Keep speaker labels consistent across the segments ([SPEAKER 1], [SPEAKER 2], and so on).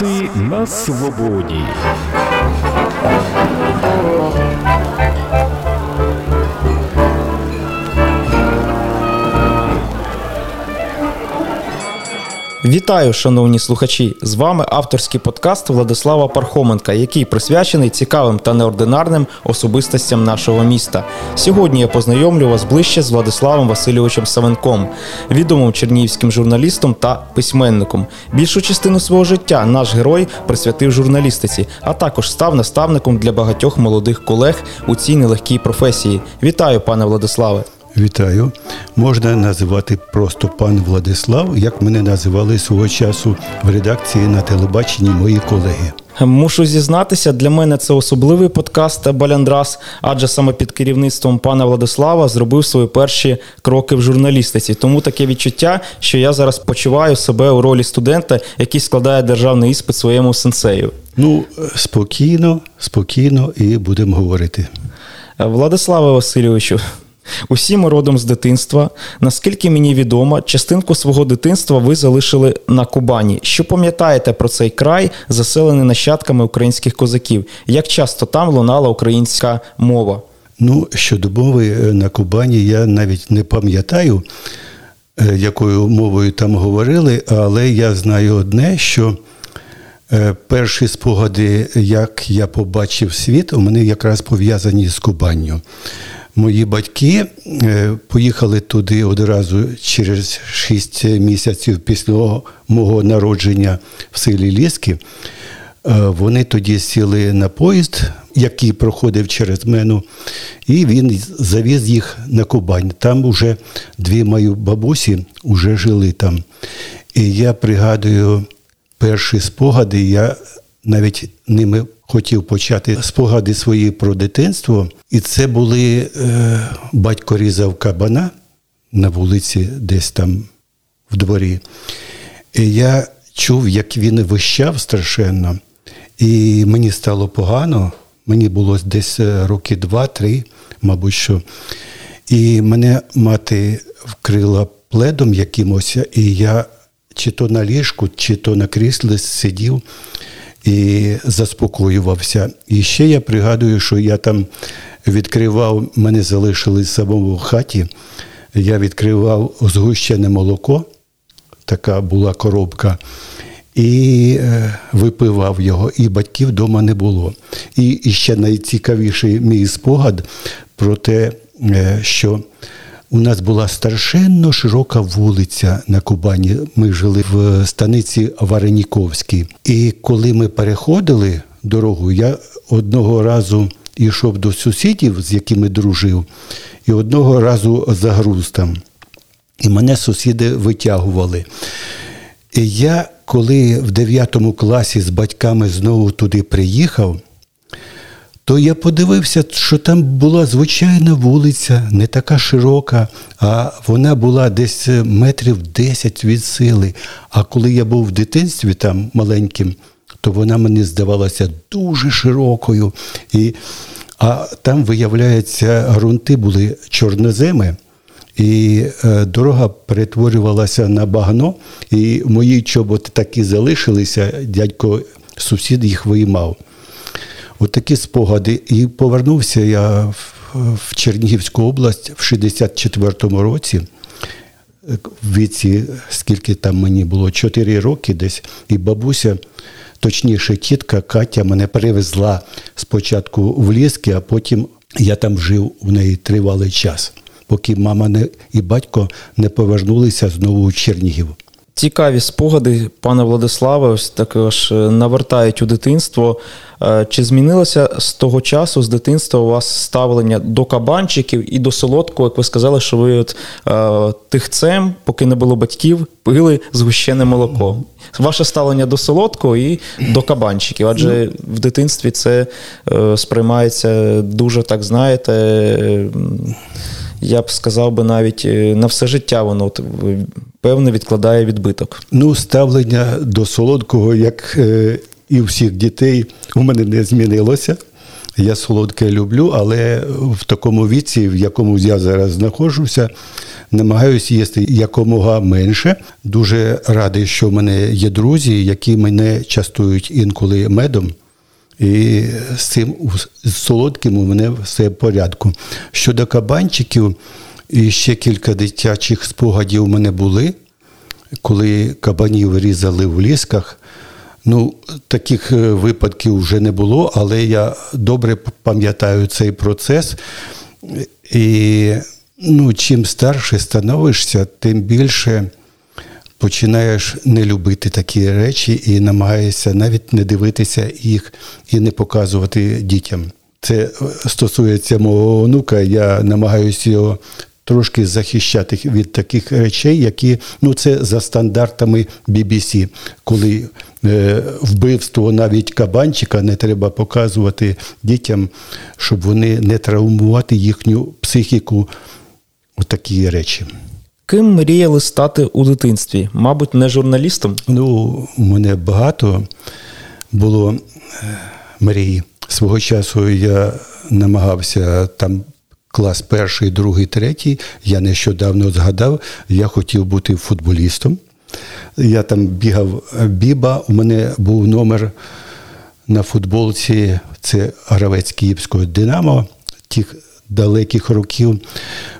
[SPEAKER 1] Баляндраси на свободі.
[SPEAKER 2] Вітаю, шановні слухачі! З вами авторський подкаст Владислава Пархоменка, який присвячений цікавим та неординарним особистостям нашого міста. Сьогодні я познайомлю вас ближче з Владиславом Васильовичем Савенком, відомим чернігівським журналістом та письменником. Більшу частину свого життя наш герой присвятив журналістиці, а також став наставником для багатьох молодих колег у цій нелегкій професії. Вітаю, пане Владиславе!
[SPEAKER 3] Вітаю. Можна називати просто пан Владислав, як мене називали свого часу в редакції на телебаченні мої колеги.
[SPEAKER 2] Мушу зізнатися, для мене це особливий подкаст Баляндрас, адже саме під керівництвом пана Владислава зробив свої перші кроки в журналістиці. Тому таке відчуття, що я зараз почуваю себе у ролі студента, який складає державний іспит своєму сенсею.
[SPEAKER 3] Ну, спокійно, спокійно і будемо говорити.
[SPEAKER 2] Владиславе Васильовичу, Усі ми родом з дитинства. Наскільки мені відомо, частинку свого дитинства ви залишили на Кубані. Що пам'ятаєте про цей край, заселений нащадками українських козаків? Як часто там лунала українська мова?
[SPEAKER 3] Ну, щодо мови е, на Кубані, я навіть не пам'ятаю, е, якою мовою там говорили, але я знаю одне, що е, перші спогади, як я побачив світ, у мене якраз пов'язані з Кубанню. Мої батьки е, поїхали туди одразу через 6 місяців після мого народження в селі Ліски. Е, вони тоді сіли на поїзд, який проходив через мене, і він завіз їх на Кубань. Там вже дві мої бабусі вже жили там. І я пригадую перші спогади, я навіть ними хотів почати спогади свої про дитинство. І це були е, батько різав кабана на вулиці, десь там в дворі. І я чув, як він вищав страшенно, і мені стало погано. Мені було десь е, роки два-три, мабуть що. І мене мати вкрила пледом якимось, і я чи то на ліжку, чи то на кріслі сидів і заспокоювався. І ще я пригадую, що я там відкривав, мене залишили самому в хаті. Я відкривав згущене молоко, така була коробка, і е, випивав його, і батьків вдома не було. І, ще найцікавіший мій спогад про те, е, що у нас була страшенно широка вулиця на Кубані. Ми жили в станиці Вареніковській. І коли ми переходили дорогу, я одного разу йшов до сусідів, з якими дружив, і одного разу загруз там. І мене сусіди витягували. І я, коли в 9 класі з батьками знову туди приїхав, то я подивився, що там була звичайна вулиця, не така широка, а вона була десь метрів 10 від сили. А коли я був в дитинстві там маленьким, то вона мені здавалася дуже широкою. І, А там, виявляється, ґрунти були чорноземи. І е, дорога перетворювалася на багно, і мої чоботи такі залишилися, дядько сусід їх виймав. От такі спогади. І повернувся я в Чернігівську область в 64-му році. В віці, скільки там мені було, 4 роки десь, і бабуся, точніше, тітка Катя мене привезла спочатку в Ліски, а потім я там жив у неї тривалий час, поки мама не, і батько не повернулися знову у Чернігів.
[SPEAKER 2] Цікаві спогади, пане Владиславе, ось також е, навертають у дитинство. Е, чи змінилося з того часу, з дитинства у вас ставлення до кабанчиків і до солодкого, як ви сказали, що ви от е, тихцем, поки не було батьків, пили згущене молоко? Ваше ставлення до солодкого і до кабанчиків, адже в дитинстві це е, сприймається дуже, так знаєте. Е, я б сказав би навіть е, на все життя воно певно відкладає відбиток.
[SPEAKER 3] Ну, ставлення до солодкого, як е, і у всіх дітей, у мене не змінилося. Я солодке люблю, але в такому віці, в якому я зараз знаходжуся, намагаюся їсти якомога менше. Дуже радий, що в мене є друзі, які мене частують інколи медом. І з цим з солодким у мене все в порядку. Щодо кабанчиків, і ще кілька дитячих спогадів у мене були, коли кабанів різали в лісках. Ну, таких е, випадків вже не було, але я добре пам'ятаю цей процес. І ну, чим старше становишся, тим більше починаєш не любити такі речі і намагаєшся навіть не дивитися їх і не показувати дітям. Це е, стосується мого онука. Я намагаюся його трошки захищати від таких речей, які ну це за стандартами BBC, коли е, вбивство навіть кабанчика не треба показувати дітям, щоб вони не травмувати їхню психіку. Отакі речі.
[SPEAKER 2] Ким мріяли стати у дитинстві? Мабуть, не журналістом?
[SPEAKER 3] Ну, у мене багато було е, мрій. Свого часу я намагався там клас перший, другий, третій. Я нещодавно згадав, я хотів бути футболістом. Я там бігав Біба, у мене був номер на футболці, це гравець Київського Динамо. Тих далеких років.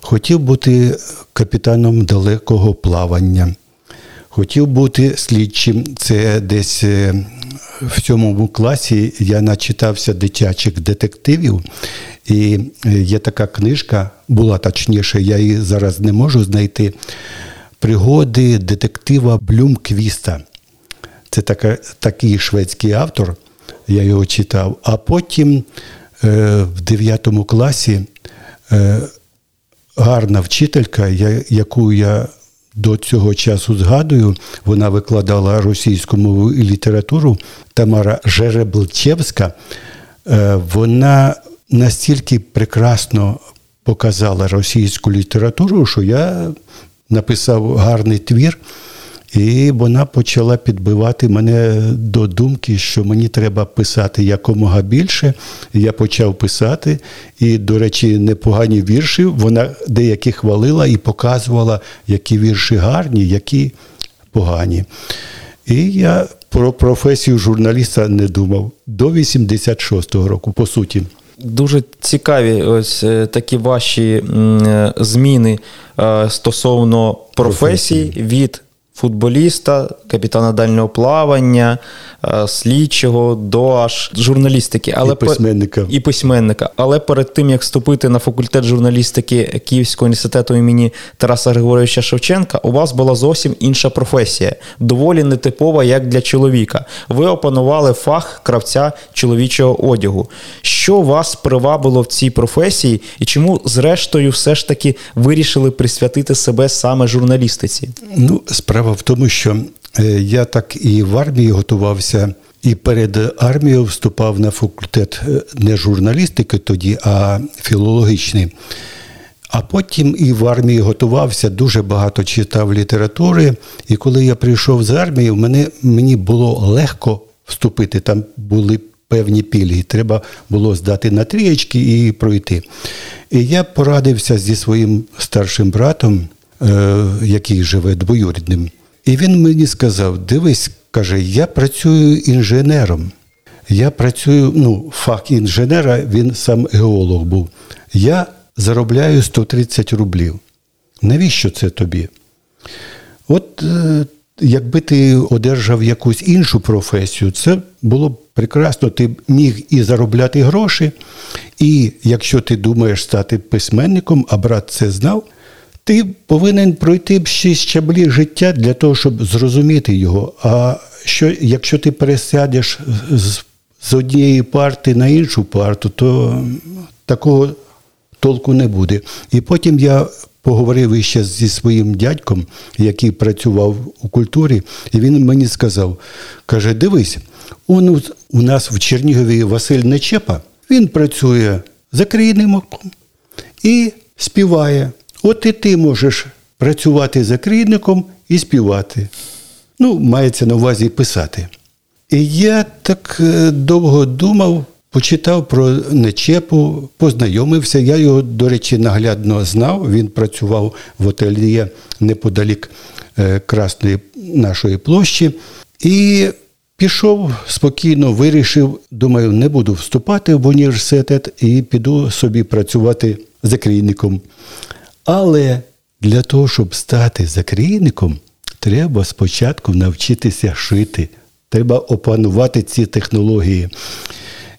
[SPEAKER 3] Хотів бути капітаном далекого плавання. Хотів бути слідчим. Це десь е, в цьому класі я начитався дитячих детективів. І е, є така книжка, була точніше, я її зараз не можу знайти. Пригоди детектива Блюмквіста. Це така, такий шведський автор, я його читав. А потім е, в 9 класі е, гарна вчителька, яку я до цього часу згадую, вона викладала російську мову і літературу Тамара Жереблчевська. Е, вона настільки прекрасно показала російську літературу, що я написав гарний твір. І вона почала підбивати мене до думки, що мені треба писати якомога більше. Я почав писати, і, до речі, непогані вірші. Вона деякі хвалила і показувала, які вірші гарні, які погані. І я про професію журналіста не думав до 86-го року, по суті.
[SPEAKER 2] Дуже цікаві ось е, такі ваші е, зміни е, стосовно професій від футболіста, капітана дальнього плавання, е, слідчого до аж журналістики, але
[SPEAKER 3] і письменника.
[SPEAKER 2] І письменника. Але перед тим як вступити на факультет журналістики Київського університету імені Тараса Григоровича Шевченка, у вас була зовсім інша професія, доволі нетипова, як для чоловіка. Ви опанували фах кравця чоловічого одягу. Що вас привабило в цій професії, і чому, зрештою, все ж таки вирішили присвятити себе саме журналістиці?
[SPEAKER 3] Ну, справа Справа в тому, що е, я так і в армії готувався, і перед армією вступав на факультет е, не журналістики тоді, а філологічний. А потім і в армії готувався, дуже багато читав літератури. І коли я прийшов з армії, мене, мені було легко вступити. Там були певні пільги. Треба було здати на трієчки і пройти. І я порадився зі своїм старшим братом. Е, який живе двоюрідним. І він мені сказав: дивись, каже, я працюю інженером. Я працюю, ну, фах інженера, він сам геолог був. Я заробляю 130 рублів. Навіщо це тобі? От е, якби ти одержав якусь іншу професію, це було б прекрасно. Ти міг і заробляти гроші, і якщо ти думаєш стати письменником, а брат це знав, ти повинен пройти шість щаблі життя для того, щоб зрозуміти його. А що, якщо ти пересядеш з, з однієї парти на іншу парту, то такого толку не буде. І потім я поговорив іще зі своїм дядьком, який працював у культурі, і він мені сказав: каже: дивись, он у нас в Чернігові Василь Нечепа, він працює за керівником і співає. От і ти можеш працювати за керівником і співати. Ну, мається на увазі писати. І я так е, довго думав, почитав про Нечепу, познайомився. Я його, до речі, наглядно знав. Він працював в ательє неподалік е, Красної нашої площі. І пішов спокійно, вирішив, думаю, не буду вступати в університет і піду собі працювати закрійником. Але для того, щоб стати закрійником, треба спочатку навчитися шити. Треба опанувати ці технології.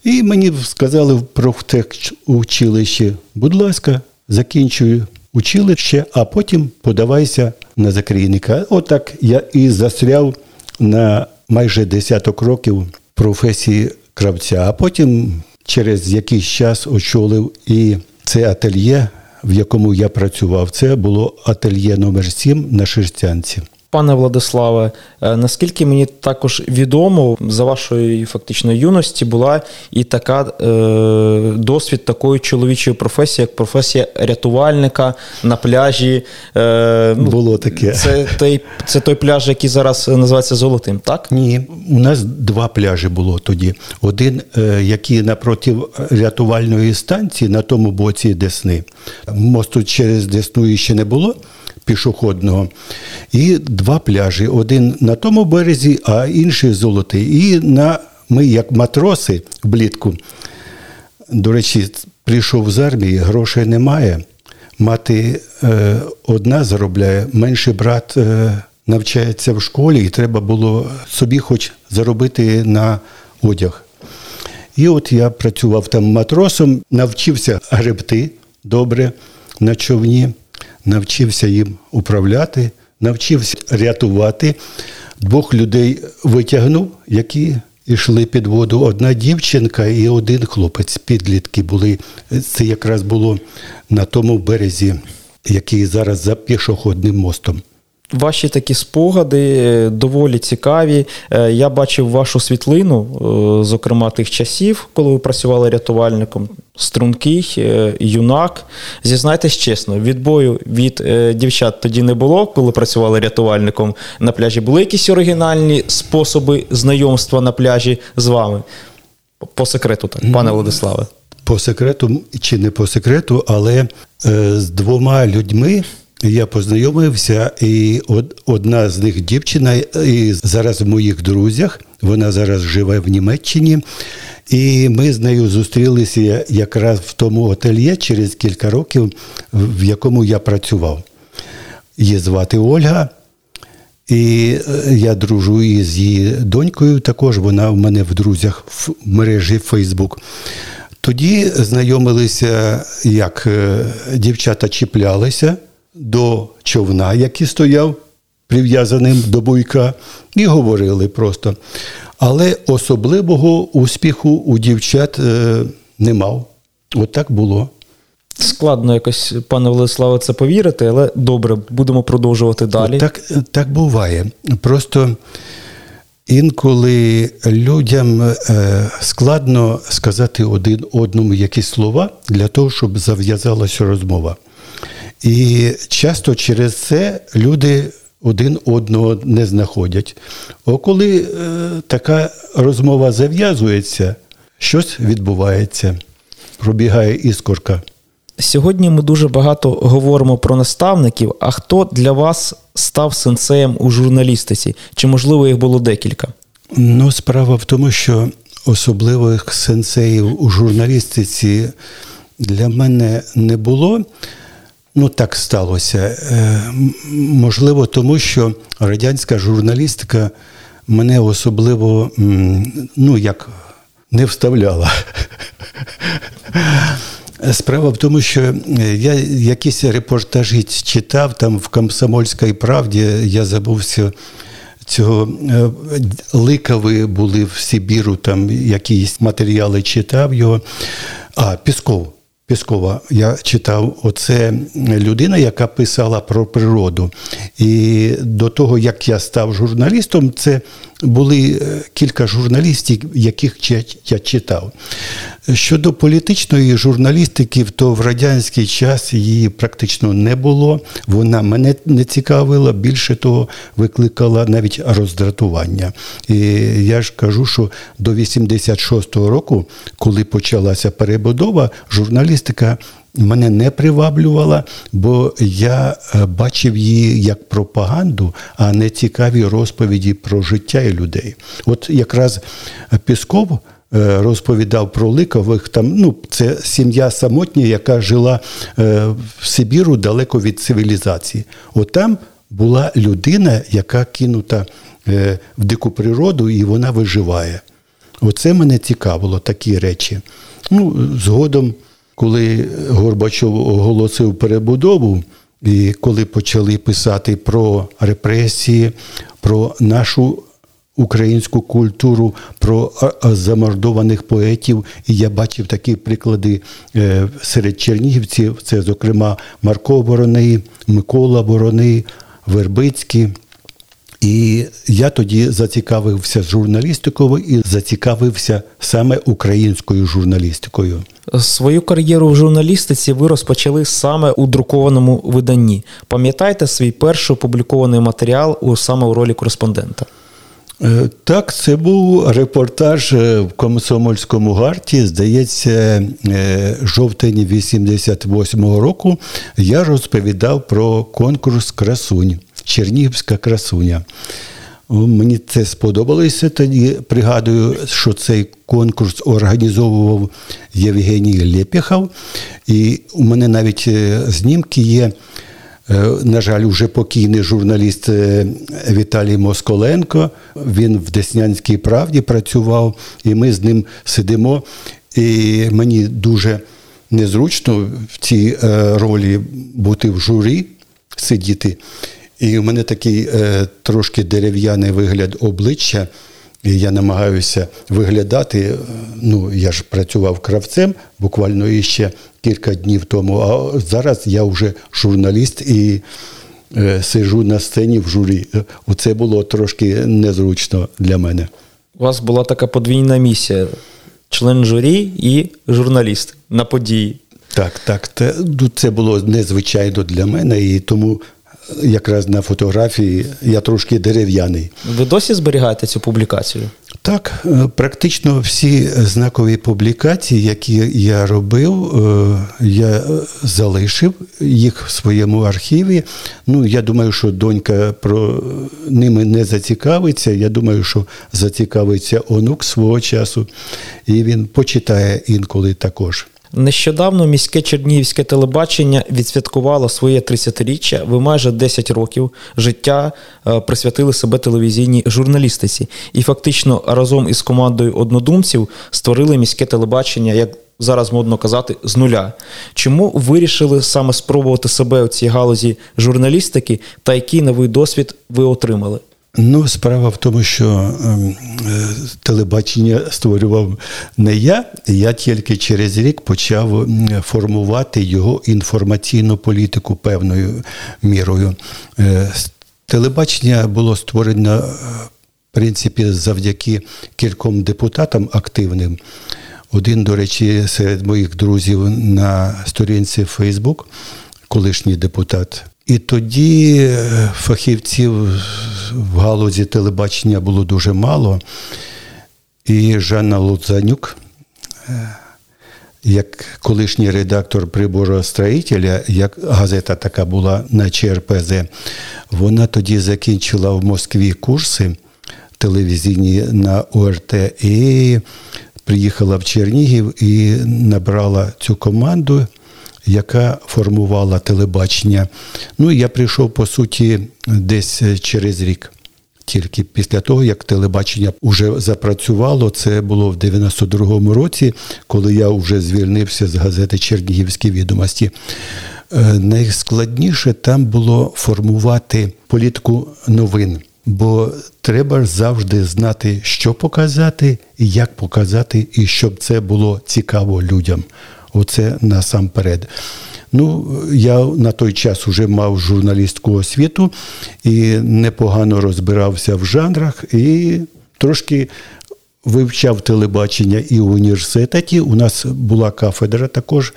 [SPEAKER 3] І мені сказали в профтехучилищі, будь ласка, закінчую училище, а потім подавайся на закрійника. Отак я і застряв на майже десяток років професії кравця, а потім через якийсь час очолив і це ательє, в якому я працював. Це було ательє номер 7 на Шерстянці.
[SPEAKER 2] Пане Владиславе, е, наскільки мені також відомо, за вашої фактично юності була і така е, досвід такої чоловічої професії, як професія рятувальника на пляжі.
[SPEAKER 3] Е, ну, Було таке.
[SPEAKER 2] Це той, це той пляж, який зараз називається Золотим, так?
[SPEAKER 3] Ні, у нас два пляжі було тоді. Один, е, який напроти рятувальної станції на тому боці Десни. Мосту через Десну ще не було пішохідного. І два пляжі. Один на тому березі, а інший золотий. І на ми, як матроси влітку, до речі, прийшов з армії, грошей немає. Мати е, одна заробляє, менший брат е, навчається в школі, і треба було собі хоч заробити на одяг. І от я працював там матросом, навчився гребти добре на човні навчився їм управляти, навчився рятувати. Двох людей витягнув, які йшли під воду. Одна дівчинка і один хлопець. Підлітки були. Це якраз було на тому березі, який зараз за пішохідним мостом.
[SPEAKER 2] Ваші такі спогади е, доволі цікаві. Е, я бачив вашу світлину, е, зокрема тих часів, коли ви працювали рятувальником. Стрункий, юнак. Зізнайтесь чесно, відбою від дівчат тоді не було, коли працювали рятувальником на пляжі. Були якісь оригінальні способи знайомства на пляжі з вами? По секрету, так, пане Владиславе.
[SPEAKER 3] По секрету чи не по секрету, але з двома людьми. Я познайомився, і одна з них дівчина, і зараз в моїх друзях. Вона зараз живе в Німеччині. І ми з нею зустрілися якраз в тому ательє через кілька років, в якому я працював. Її звати Ольга, і е, я дружу із її донькою. Також вона в мене в друзях в мережі Фейсбук. Тоді знайомилися, як е, дівчата чіплялися до човна, який стояв прив'язаним до буйка, і говорили просто. Але особливого успіху у дівчат е, не мав. От так було.
[SPEAKER 2] Складно якось, пане Владиславе, це повірити, але добре, будемо продовжувати далі.
[SPEAKER 3] Так, Так буває. Просто. Інколи людям е, складно сказати один одному якісь слова для того, щоб зав'язалася розмова. І часто через це люди один одного не знаходять. О, коли е, така розмова зав'язується, щось відбувається, пробігає іскорка.
[SPEAKER 2] Сьогодні ми дуже багато говоримо про наставників. А хто для вас став сенсеєм у журналістиці? Чи, можливо, їх було декілька?
[SPEAKER 3] Ну, справа в тому, що особливих сенсеїв у журналістиці для мене не було. Ну, так сталося. Е, можливо, тому що радянська журналістика мене особливо ну, як не вставляла. Справа в тому, що я якісь репортажі читав там в Комсомольській правді, я забувся. Цього е, ликави були в Сибіру, там якісь матеріали читав його. А, Пісков. Піскова, я читав, оце людина, яка писала про природу. І до того, як я став журналістом, це були е, кілька журналістів, яких я, я читав. Щодо політичної журналістики, то в радянський час її практично не було. Вона мене не цікавила, більше того, викликала навіть роздратування. І я ж кажу, що до 86-го року, коли почалася перебудова, журналістика мене не приваблювала, бо я е, бачив її як пропаганду, а не цікаві розповіді про життя і людей. От якраз Пісков. Е, розповідав про Ликових, там ну це сім'я самотня, яка жила е, в Сибіру далеко від цивілізації. От там була людина, яка кинута в дику природу, і вона виживає. Оце мене цікавило, такі речі. Ну, Згодом коли Горбачов оголосив перебудову, і коли почали писати про репресії, про нашу українську культуру, про замордованих поетів, і я бачив такі приклади е, серед чернігівців, це, зокрема, Марко Вороний, Микола Вороний, Вербицький. І я тоді зацікавився журналістикою і зацікавився саме українською журналістикою.
[SPEAKER 2] Свою кар'єру в журналістиці ви розпочали саме у друкованому виданні. Пам'ятаєте свій перший опублікований матеріал у саме у ролі кореспондента?
[SPEAKER 3] Е, так, це був репортаж е, в Комсомольському гарті. Здається, е, жовтень 88-го року я розповідав про конкурс красунь, Чернігівська красуня. Мені це сподобалося тоді. Пригадую, що цей конкурс організовував Євгеній Лєпіхов. І у мене навіть знімки є. Е, на жаль, уже покійний журналіст е, Віталій Москаленко. Він в Деснянській правді працював, і ми з ним сидимо. І мені дуже незручно в цій е, ролі бути в журі, сидіти. І у мене такий трошки дерев'яний вигляд обличчя. І я намагаюся виглядати. Ну, я ж працював кравцем буквально іще кілька днів тому. А зараз я вже журналіст і е, сижу на сцені в журі. Оце було трошки незручно для мене.
[SPEAKER 2] У вас була така подвійна місія: член журі і журналіст на події.
[SPEAKER 3] Так, так. Ну, це було незвичайно для мене, і тому якраз на фотографії я трошки дерев'яний.
[SPEAKER 2] Ви досі зберігаєте цю публікацію?
[SPEAKER 3] Так, е, практично всі знакові публікації, які я робив, е, я залишив їх в своєму архіві. Ну, я думаю, що донька про ними не зацікавиться. Я думаю, що зацікавиться онук свого часу, і він почитає інколи також.
[SPEAKER 2] Нещодавно міське чернігівське телебачення відсвяткувало своє 30-річчя. Ви майже 10 років життя е, присвятили себе телевізійній журналістиці, і фактично разом із командою однодумців створили міське телебачення, як зараз модно казати, з нуля. Чому вирішили саме спробувати себе у цій галузі журналістики, та який новий досвід ви отримали?
[SPEAKER 3] Ну, справа в тому, що ем, е, телебачення створював не я, я тільки через рік почав формувати його інформаційну політику певною мірою. Е, телебачення було створено, е, в принципі, завдяки кільком депутатам активним. Один, до речі, серед моїх друзів на сторінці Фейсбук, колишній депутат і тоді е, фахівців в галузі телебачення було дуже мало. І Жанна Луцанюк, е, як колишній редактор приборостроїтеля, як газета така була на ЧРПЗ, вона тоді закінчила в Москві курси телевізійні на ОРТ і приїхала в Чернігів і набрала цю команду яка формувала телебачення. Ну я прийшов по суті десь через рік. Тільки після того, як телебачення вже запрацювало, це було в 92-му році, коли я вже звільнився з газети Чернігівські відомості. Е, найскладніше там було формувати політику новин, бо треба завжди знати, що показати, як показати, і щоб це було цікаво людям. Оце насамперед. Ну, я на той час вже мав журналістську освіту і непогано розбирався в жанрах, і трошки вивчав телебачення і в університеті. У нас була кафедра також,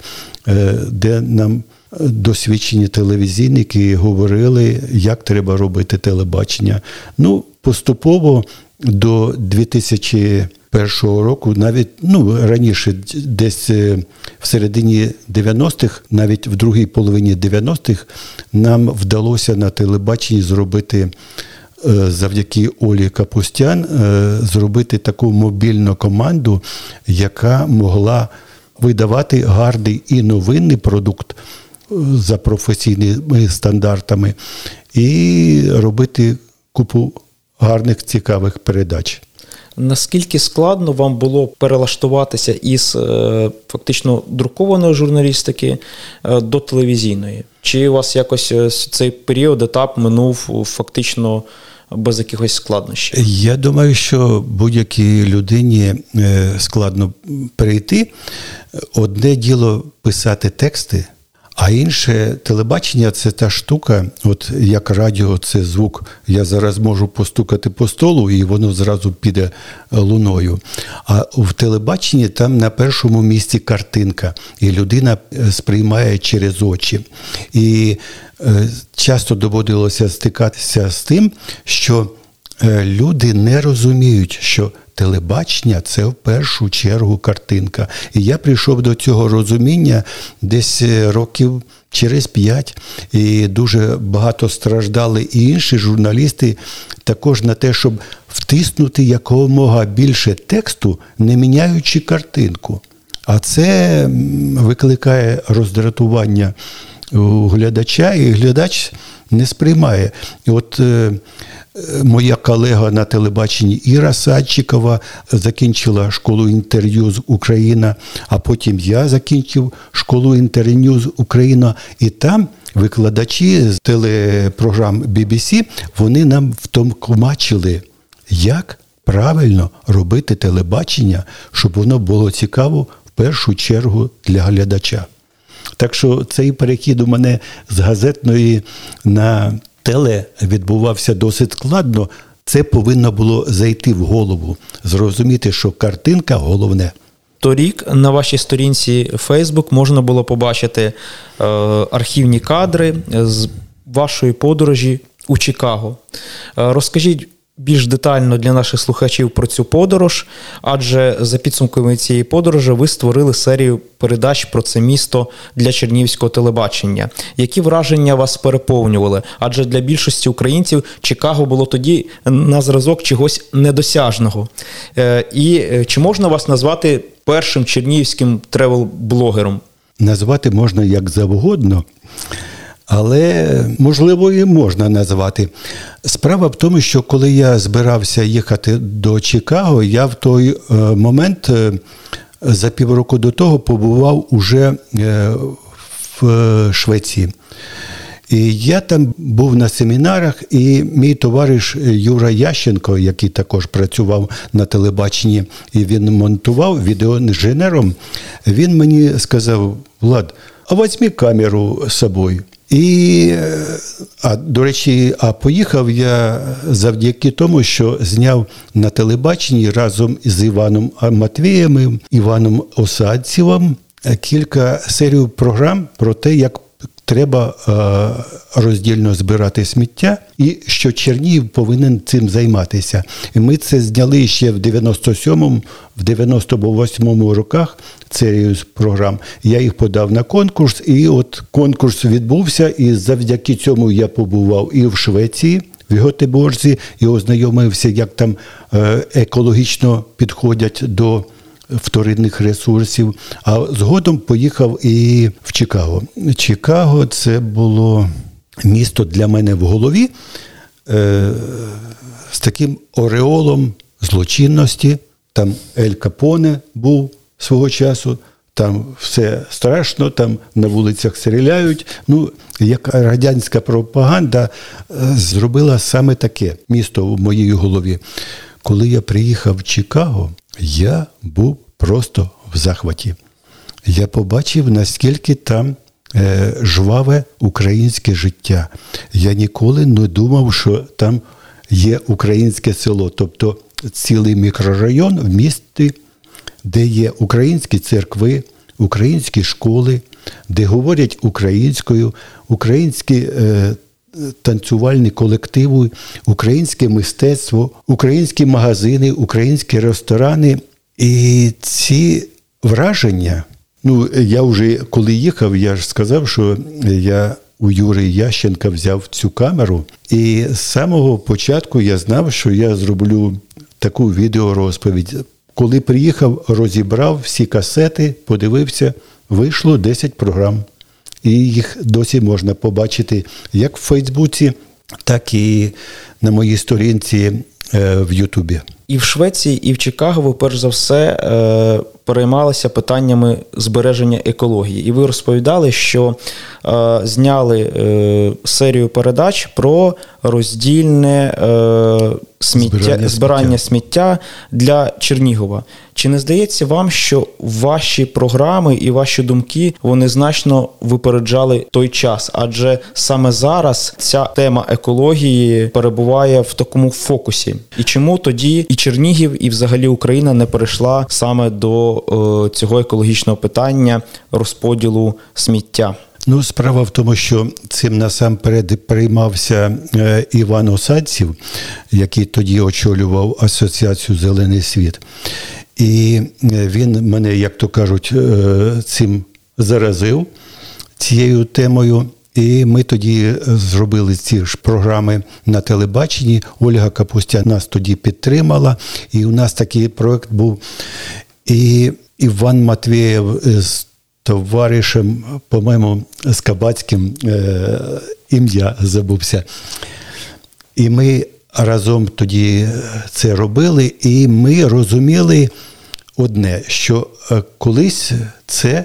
[SPEAKER 3] е, де нам досвідчені телевізійники говорили, як треба робити телебачення. Ну, поступово до 2001 року, навіть ну раніше, десь е, в середині 90-х, навіть в другій половині 90-х, нам вдалося на телебаченні зробити. Е, завдяки Олі Капустян е, зробити таку мобільну команду, яка могла видавати гарний і новинний продукт за професійними стандартами, і робити купу гарних цікавих передач.
[SPEAKER 2] Наскільки складно вам було перелаштуватися із фактично друкованої журналістики до телевізійної? Чи у вас якось цей період, етап минув фактично без якихось складнощів?
[SPEAKER 3] Я думаю, що будь-якій людині е, складно перейти. Одне діло писати тексти. А інше телебачення це та штука, от як радіо, це звук. Я зараз можу постукати по столу, і воно зразу піде луною. А в телебаченні там на першому місці картинка, і людина е, сприймає через очі. І е, часто доводилося стикатися з тим, що люди не розуміють, що телебачення це в першу чергу картинка. І я прийшов до цього розуміння десь е, років через п'ять, і дуже багато страждали і інші журналісти також на те, щоб втиснути якомога більше тексту, не міняючи картинку. А це викликає роздратування у глядача, і глядач не сприймає. І от е, Моя колега на телебаченні Іра Садчикова закінчила школу інтерв'ю з Україна, а потім я закінчив школу інтерв'ю з Україна, і там викладачі з телепрограм BBC вони нам втомкомачили, як правильно робити телебачення, щоб воно було цікаво в першу чергу для глядача. Так що цей перехід у мене з газетної на теле відбувався досить складно. Це повинно було зайти в голову, зрозуміти, що картинка головне.
[SPEAKER 2] Торік на вашій сторінці Facebook можна було побачити е, архівні кадри з вашої подорожі у Чикаго. Е, розкажіть більш детально для наших слухачів про цю подорож, адже за підсумками цієї подорожі ви створили серію передач про це місто для чернівського телебачення. Які враження вас переповнювали? Адже для більшості українців Чикаго було тоді на зразок чогось недосяжного. Е, і е, чи можна вас назвати першим чернігівським тревел-блогером?
[SPEAKER 3] Назвати можна як завгодно. Але можливо і можна назвати. Справа в тому, що коли я збирався їхати до Чикаго, я в той е, момент е, за півроку до того побував уже е, в Швеції. І я там був на семінарах, і мій товариш Юра Ященко, який також працював на телебаченні, і він монтував відеоінженером, він мені сказав: Влад, а візьми камеру з собою. І, а до речі, а поїхав я завдяки тому, що зняв на телебаченні разом з Іваном Матвієм, Іваном Осадцівим кілька серій програм про те, як треба е, роздільно збирати сміття, і що Чернігів повинен цим займатися. І ми це зняли ще в 97-му, в 98-му роках серію програм. Я їх подав на конкурс, і от конкурс відбувся, і завдяки цьому я побував і в Швеції. В Готеборзі і ознайомився, як там е, екологічно підходять до вторинних ресурсів. А згодом поїхав і в Чикаго. Чикаго це було місто для мене в голові е, з таким ореолом злочинності. Там Ель Капоне був свого часу. Там все страшно, там на вулицях стріляють. Ну, як радянська пропаганда е, зробила саме таке місто в моїй голові. Коли я приїхав в Чикаго, я був просто в захваті. Я побачив, наскільки там е, жваве українське життя. Я ніколи не думав, що там є українське село. Тобто цілий мікрорайон в місті, де є українські церкви, українські школи, де говорять українською, українські е, танцювальні колективи, українське мистецтво, українські магазини, українські ресторани. І ці враження, ну я вже коли їхав, я ж сказав, що я у Юри Ященка взяв цю камеру, і з самого початку я знав, що я зроблю таку відеорозповідь. Коли приїхав, розібрав всі касети, подивився, вийшло 10 програм. І їх досі можна побачити як в Фейсбуці, так і на моїй сторінці е, в Ютубі.
[SPEAKER 2] І в Швеції, і в Чикаго ви перш за все е, переймалися питаннями збереження екології. І ви розповідали, що зняли е, серію передач про роздільне е, сміття, збирання, збирання сміття для Чернігова. Чи не здається вам, що ваші програми і ваші думки вони значно випереджали той час? Адже саме зараз ця тема екології перебуває в такому фокусі. І чому тоді і Чернігів, і взагалі Україна не перейшла саме до е, цього екологічного питання розподілу сміття?
[SPEAKER 3] Ну, справа в тому, що цим насамперед приймався е, Іван Осадців, який тоді очолював Асоціацію Зелений світ. І е, він мене, як то кажуть, е, цим заразив цією темою. І ми тоді зробили ці ж програми на телебаченні. Ольга Капустя нас тоді підтримала, і у нас такий проект був. І Іван Матвієв з товаришем, по-моєму, з Кабацьким е, ім'я забувся. І ми разом тоді це робили, і ми розуміли одне, що е, колись це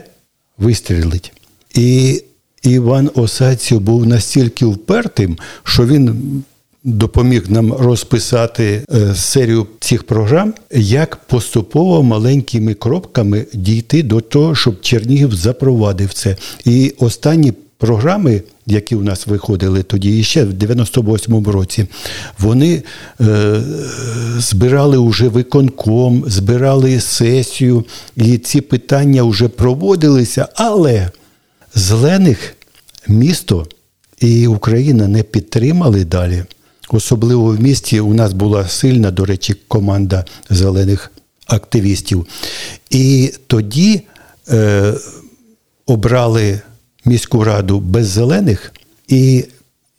[SPEAKER 3] вистрілить. І Іван Осадців був настільки впертим, що він допоміг нам розписати е, серію цих програм, як поступово маленькими кропками дійти до того, щоб Чернігів запровадив це. І останні програми, які у нас виходили тоді, ще в 98-му році, вони е, збирали уже виконком, збирали сесію, і ці питання вже проводилися, але зелених місто і Україна не підтримали далі. Особливо в місті у нас була сильна, до речі, команда зелених активістів. І тоді е, обрали міську раду без зелених, і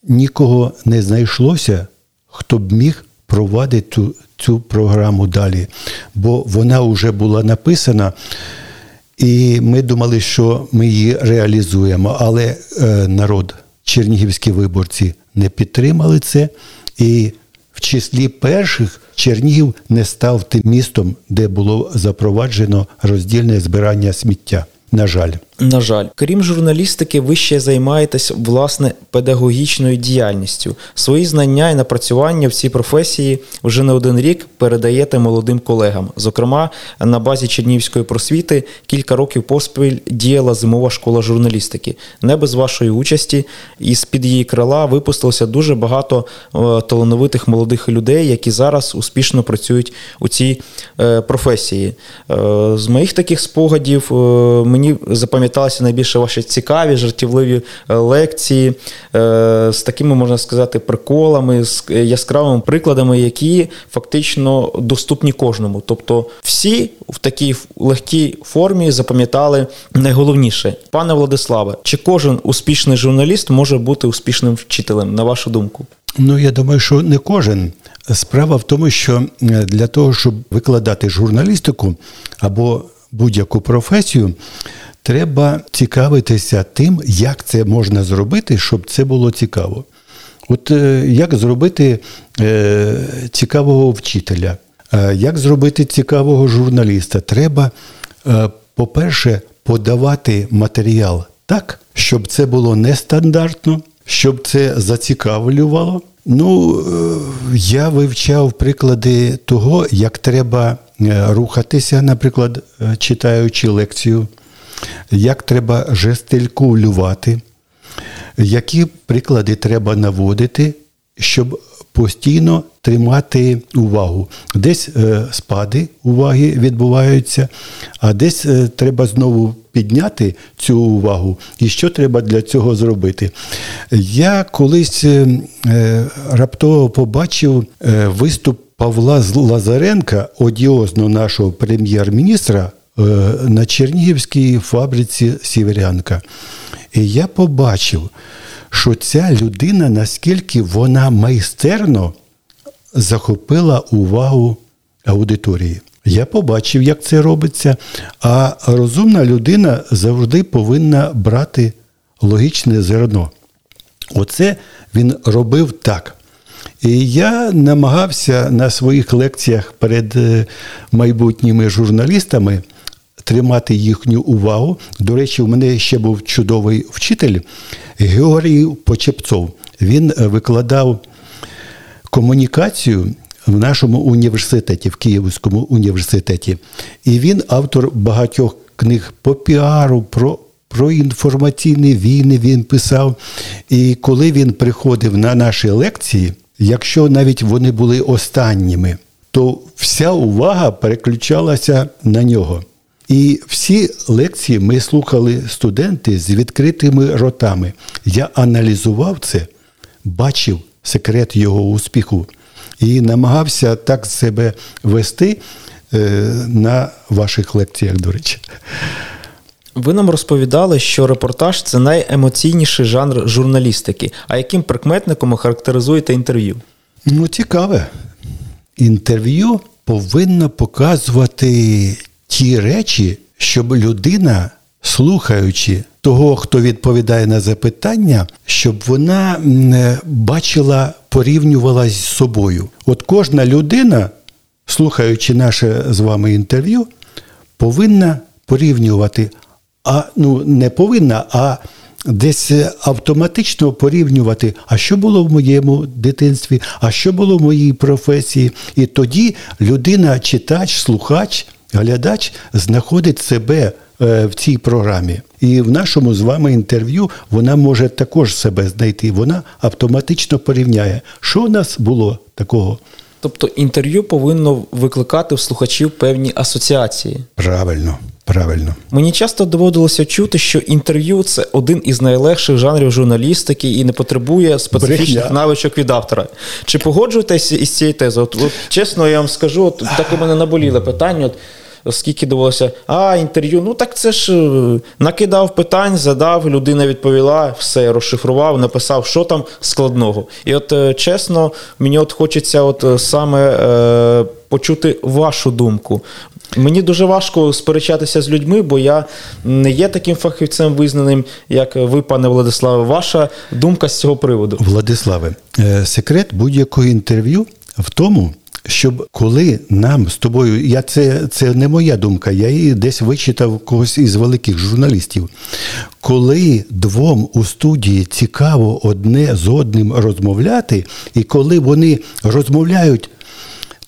[SPEAKER 3] нікого не знайшлося, хто б міг провадити цю, цю програму далі. Бо вона вже була написана. І ми думали, що ми її реалізуємо, але е, народ, чернігівські виборці не підтримали це, і в числі перших Чернігів не став тим містом, де було запроваджено роздільне збирання сміття. На жаль.
[SPEAKER 2] На жаль, крім журналістики, ви ще займаєтесь власне педагогічною діяльністю. Свої знання і напрацювання в цій професії вже не один рік передаєте молодим колегам. Зокрема, на базі Чернівської просвіти кілька років поспіль діяла зимова школа журналістики. Не без вашої участі, і з під її крила випустилося дуже багато е, талановитих молодих людей, які зараз успішно працюють у цій е, професії. Е, з моїх таких спогадів мені запам'яталося, запам'яталися найбільше ваші цікаві, жартівливі е, лекції е, з такими, можна сказати, приколами, з яскравими прикладами, які фактично доступні кожному. Тобто, всі в такій легкій формі запам'ятали найголовніше, пане Владиславе, чи кожен успішний журналіст може бути успішним вчителем, на вашу думку?
[SPEAKER 3] Ну, я думаю, що не кожен. Справа в тому, що е, для того, щоб викладати журналістику або будь-яку професію, треба цікавитися тим, як це можна зробити, щоб це було цікаво. От е, як зробити е, цікавого вчителя, е, як зробити цікавого журналіста? Треба, по-перше, подавати матеріал так, щоб це було нестандартно, щоб це зацікавлювало. Ну, я вивчав приклади того, як треба рухатися, наприклад, читаючи лекцію як треба жестикулювати, які приклади треба наводити, щоб постійно тримати увагу. Десь е, спади уваги відбуваються, а десь е, треба знову підняти цю увагу. І що треба для цього зробити? Я колись е, е, раптово побачив е, виступ Павла Лазаренка, одіозно нашого прем'єр-міністра, на Чернігівській фабриці Сіверянка. І я побачив, що ця людина, наскільки вона майстерно захопила увагу аудиторії. Я побачив, як це робиться. А розумна людина завжди повинна брати логічне зерно. Оце він робив так. І я намагався на своїх лекціях перед е, майбутніми журналістами тримати їхню увагу. До речі, у мене ще був чудовий вчитель Георгій Почепцов. Він е, викладав комунікацію в нашому університеті, в Київському університеті. І він автор багатьох книг по піару, про, про інформаційні війни він писав. І коли він приходив на наші лекції, якщо навіть вони були останніми, то вся увага переключалася на нього. І всі лекції ми слухали студенти з відкритими ротами. Я аналізував це, бачив секрет його успіху і намагався так себе вести е, на ваших лекціях, до речі.
[SPEAKER 2] Ви нам розповідали, що репортаж це найемоційніший жанр журналістики. А яким прикметником ви характеризуєте інтерв'ю?
[SPEAKER 3] Ну, цікаве. Інтерв'ю повинно показувати ті речі, щоб людина, слухаючи того, хто відповідає на запитання, щоб вона е, бачила, порівнювала з собою. От кожна людина, слухаючи наше з вами інтерв'ю, повинна порівнювати, а ну не повинна, а десь автоматично порівнювати, а що було в моєму дитинстві, а що було в моїй професії. І тоді людина, читач, слухач, глядач знаходить себе е, в цій програмі. І в нашому з вами інтерв'ю вона може також себе знайти. Вона автоматично порівняє, що у нас було такого.
[SPEAKER 2] Тобто інтерв'ю повинно викликати в слухачів певні асоціації.
[SPEAKER 3] Правильно, правильно.
[SPEAKER 2] Мені часто доводилося чути, що інтерв'ю це один із найлегших жанрів журналістики і не потребує специфічних
[SPEAKER 3] Брехня.
[SPEAKER 2] навичок від автора. Чи погоджуєтесь із цією тезою? От, от чесно, я вам скажу, от так у мене наболіло питання. От, Скільки довелося, а інтерв'ю, ну так це ж е, накидав питань, задав, людина відповіла, все розшифрував, написав, що там складного. І от е, чесно, мені от хочеться от е, саме е, почути вашу думку. Мені дуже важко сперечатися з людьми, бо я не є таким фахівцем визнаним, як ви, пане Владиславе. Ваша думка з цього приводу.
[SPEAKER 3] Владиславе, секрет будь-якого інтерв'ю в тому, щоб коли нам з тобою, я це, це не моя думка, я її десь вичитав когось із великих журналістів. Коли двом у студії цікаво одне з одним розмовляти, і коли вони розмовляють,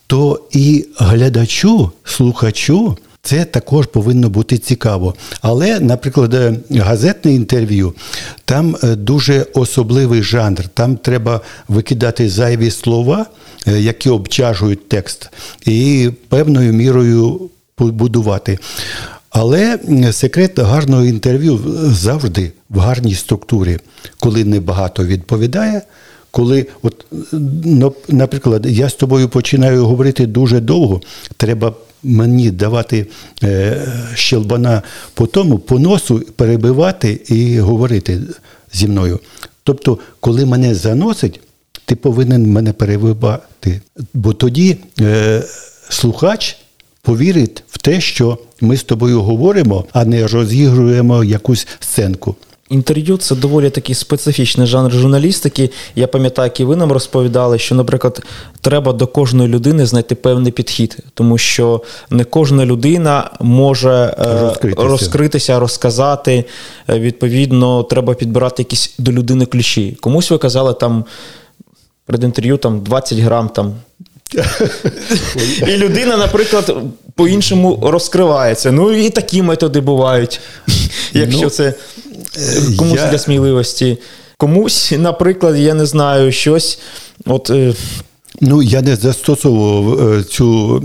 [SPEAKER 3] то і глядачу, слухачу. Це також повинно бути цікаво. Але, наприклад, е, газетне інтерв'ю там е, дуже особливий жанр. Там треба викидати зайві слова, е, які обтяжують текст, і певною мірою побудувати. Але секрет гарного інтерв'ю завжди в гарній структурі, коли небагато відповідає. Коли, от, наприклад, я з тобою починаю говорити дуже довго, треба мені давати е, щелбана по тому, по носу перебивати і говорити зі мною. Тобто, коли мене заносить, ти повинен мене перебивати. Бо тоді е, слухач повірить в те, що ми з тобою говоримо, а не розігруємо якусь сценку.
[SPEAKER 2] Інтерв'ю це доволі такий специфічний жанр журналістики. Я пам'ятаю, як і ви нам розповідали, що, наприклад, треба до кожної людини знайти певний підхід, тому що не кожна людина може е,
[SPEAKER 3] Розкритися.
[SPEAKER 2] розкритися, розказати. Е, Відповідно, треба підбирати якісь до людини ключі. Комусь ви казали там перед інтерв'ю там 20 грам там. І людина, наприклад, по-іншому розкривається. Ну і такі методи бувають, якщо
[SPEAKER 3] Ну,
[SPEAKER 2] це комусь
[SPEAKER 3] я-
[SPEAKER 2] для сміливості. комусь, наприклад, я не знаю, щось. От е,
[SPEAKER 3] Ну, я не застосовував е, цю, е,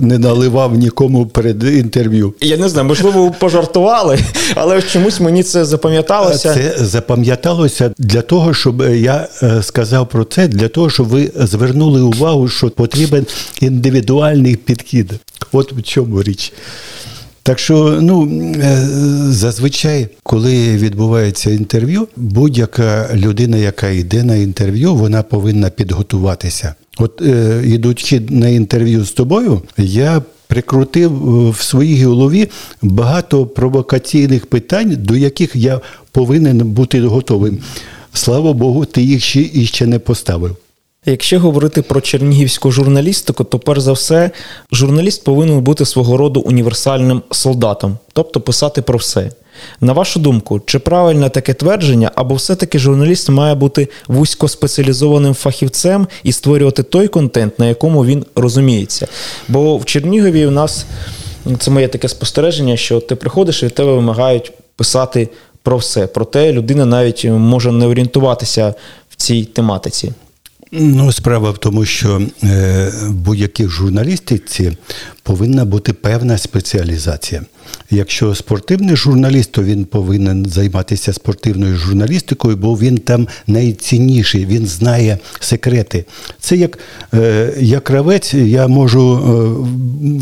[SPEAKER 3] не наливав нікому перед інтерв'ю.
[SPEAKER 2] я не знаю, можливо, пожартували, але чомусь мені це запам'яталося.
[SPEAKER 3] Це запам'яталося для того, щоб я е, сказав про це, для того, щоб ви звернули увагу, що потрібен індивідуальний підхід. От в чому річ. Так що, ну е, зазвичай, коли відбувається інтерв'ю, будь-яка людина, яка йде на інтерв'ю, вона повинна підготуватися. От е, ідучи на інтерв'ю з тобою, я прикрутив е, в своїй голові багато провокаційних питань, до яких я повинен бути готовим. Слава Богу, ти їх ще іще не поставив.
[SPEAKER 2] Якщо говорити про чернігівську журналістику, то перш за все, журналіст повинен бути свого роду універсальним солдатом, тобто писати про все. На вашу думку, чи правильне таке твердження, або все-таки журналіст має бути вузькоспеціалізованим фахівцем і створювати той контент, на якому він розуміється? Бо в Чернігові у нас це моє таке спостереження, що ти приходиш і від тебе вимагають писати про все. Проте людина навіть може не орієнтуватися в цій тематиці.
[SPEAKER 3] Ну, справа в тому, що е, в будь-якій журналістиці повинна бути певна спеціалізація. Якщо спортивний журналіст, то він повинен займатися спортивною журналістикою, бо він там найцінніший, він знає секрети. Це як е, як кравець, я можу е,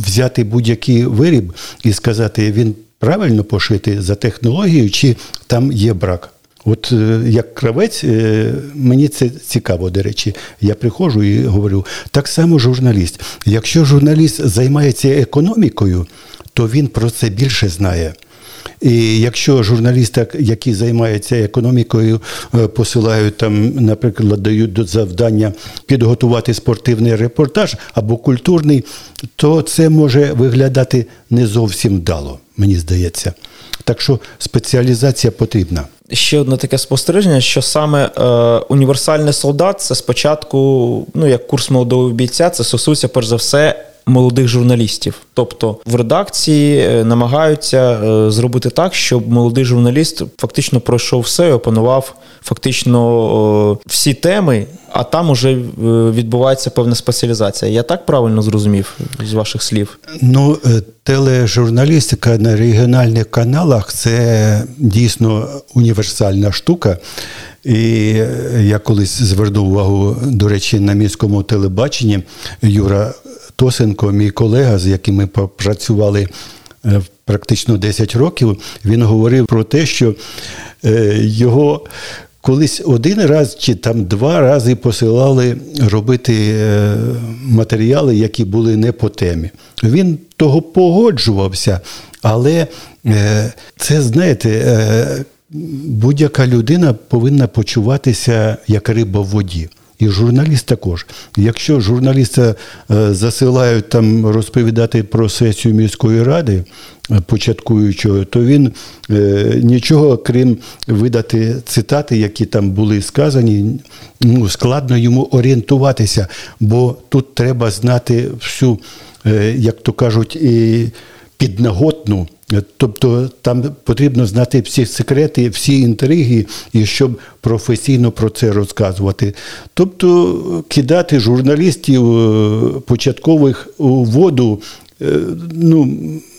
[SPEAKER 3] взяти будь-який виріб і сказати, він правильно пошити за технологією, чи там є брак. От е, як кравець, е, мені це цікаво, до речі. Я приходжу і говорю, так само журналіст. Якщо журналіст займається економікою, то він про це більше знає. І якщо журналіста, які займаються економікою, е, посилають там, наприклад, дають завдання підготувати спортивний репортаж або культурний, то це може виглядати не зовсім вдало, мені здається. Так що спеціалізація потрібна.
[SPEAKER 2] Ще одне таке спостереження, що саме е, універсальний солдат це спочатку, ну як курс молодого бійця, це стосується перш за все молодих журналістів. Тобто в редакції е, намагаються е, зробити так, щоб молодий журналіст фактично пройшов все і опанував фактично всі теми, а там уже відбувається певна спеціалізація. Я так правильно зрозумів з ваших слів?
[SPEAKER 3] Ну, тележурналістика на регіональних каналах це дійсно універсальна штука. І я колись звернув увагу, до речі, на міському телебаченні Юра Тосенко, мій колега, з яким ми працювали е, практично 10 років, він говорив про те, що е, його колись один раз чи там два рази посилали робити е, матеріали, які були не по темі. Він того погоджувався, але це, знаєте, будь-яка людина повинна почуватися як риба в воді. І журналіст також. Якщо журналіста е, засилають там розповідати про сесію міської ради е, початкуючого, то він е, нічого, крім видати цитати, які там були сказані, ну, складно йому орієнтуватися, бо тут треба знати всю, як то кажуть, і піднаготну Тобто там потрібно знати всі секрети, всі інтриги, і щоб професійно про це розказувати. Тобто кидати журналістів е, початкових у воду, е, ну,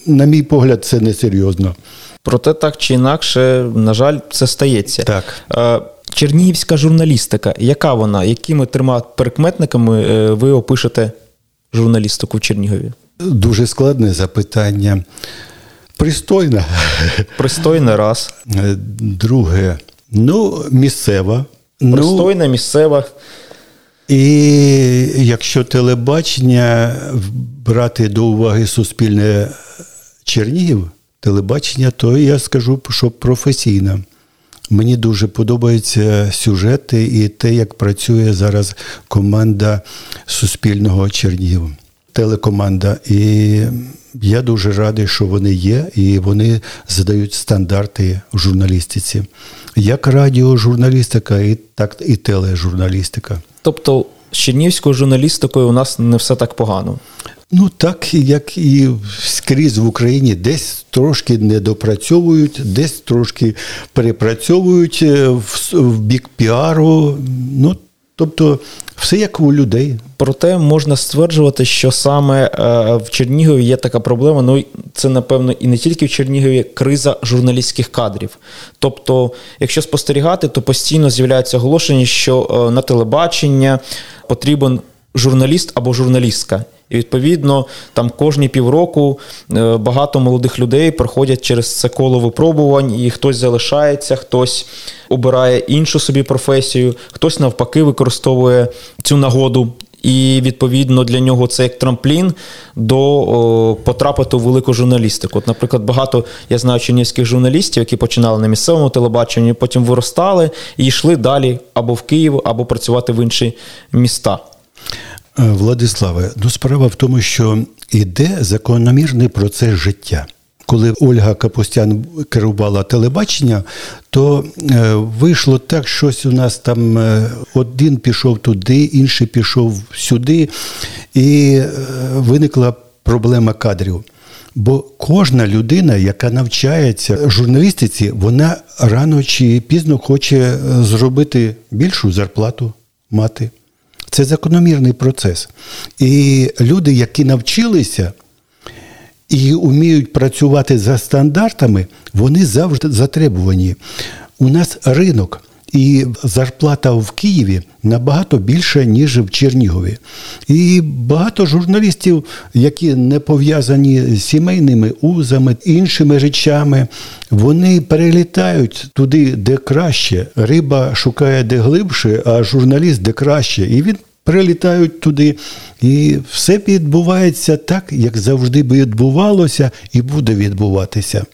[SPEAKER 3] на мій погляд, це несерйозно.
[SPEAKER 2] Проте так чи інакше, на жаль, це стається.
[SPEAKER 3] Так.
[SPEAKER 2] Е, чернігівська журналістика, яка вона? Якими трьома прикметниками ви опишете журналістику в Чернігові?
[SPEAKER 3] Дуже складне запитання. Пристойна.
[SPEAKER 2] Пристойна раз.
[SPEAKER 3] Е, друге, ну, місцева.
[SPEAKER 2] Ну, Пристойна, ну, місцева.
[SPEAKER 3] І якщо телебачення брати до уваги суспільне Чернігів, телебачення, то я скажу, що професійна. Мені дуже подобаються сюжети і те, як працює зараз команда Суспільного Чернігів, телекоманда. І я дуже радий, що вони є, і вони задають стандарти в журналістиці. Як радіожурналістика, і так і тележурналістика.
[SPEAKER 2] Тобто з чернівською журналістикою у нас не все так погано.
[SPEAKER 3] Ну так як і скрізь в Україні, десь трошки недопрацьовують, десь трошки перепрацьовують е, в, в бік піару. Ну тобто, все як у людей.
[SPEAKER 2] Проте можна стверджувати, що саме е, в Чернігові є така проблема. Ну це напевно і не тільки в Чернігові криза журналістських кадрів. Тобто, якщо спостерігати, то постійно з'являються оголошення, що е, на телебачення потрібен журналіст або журналістка. І відповідно, там кожні півроку е, багато молодих людей проходять через це коло випробувань, і хтось залишається, хтось обирає іншу собі професію, хтось навпаки використовує цю нагоду. І відповідно для нього це як трамплін до о, потрапити у велику журналістику. От, наприклад, багато я знаю чернівських журналістів, які починали на місцевому телебаченні, потім виростали і йшли далі або в Київ, або працювати в інші міста.
[SPEAKER 3] Е, Владиславе, ну справа в тому, що йде закономірний процес життя. Коли Ольга Капустян керувала телебачення, то е, вийшло так, щось у нас там е, один пішов туди, інший пішов сюди, і виникла проблема кадрів. Бо кожна людина, яка навчається журналістиці, вона рано чи пізно хоче зробити більшу зарплату мати. Це закономірний процес. І люди, які навчилися і вміють працювати за стандартами, вони завжди затребувані. У нас ринок. І зарплата в Києві набагато більша, ніж в Чернігові. І багато журналістів, які не пов'язані з сімейними узами, іншими речами, вони перелітають туди, де краще. Риба шукає де глибше, а журналіст де краще. І він прилітають туди. І все відбувається так, як завжди відбувалося і буде відбуватися.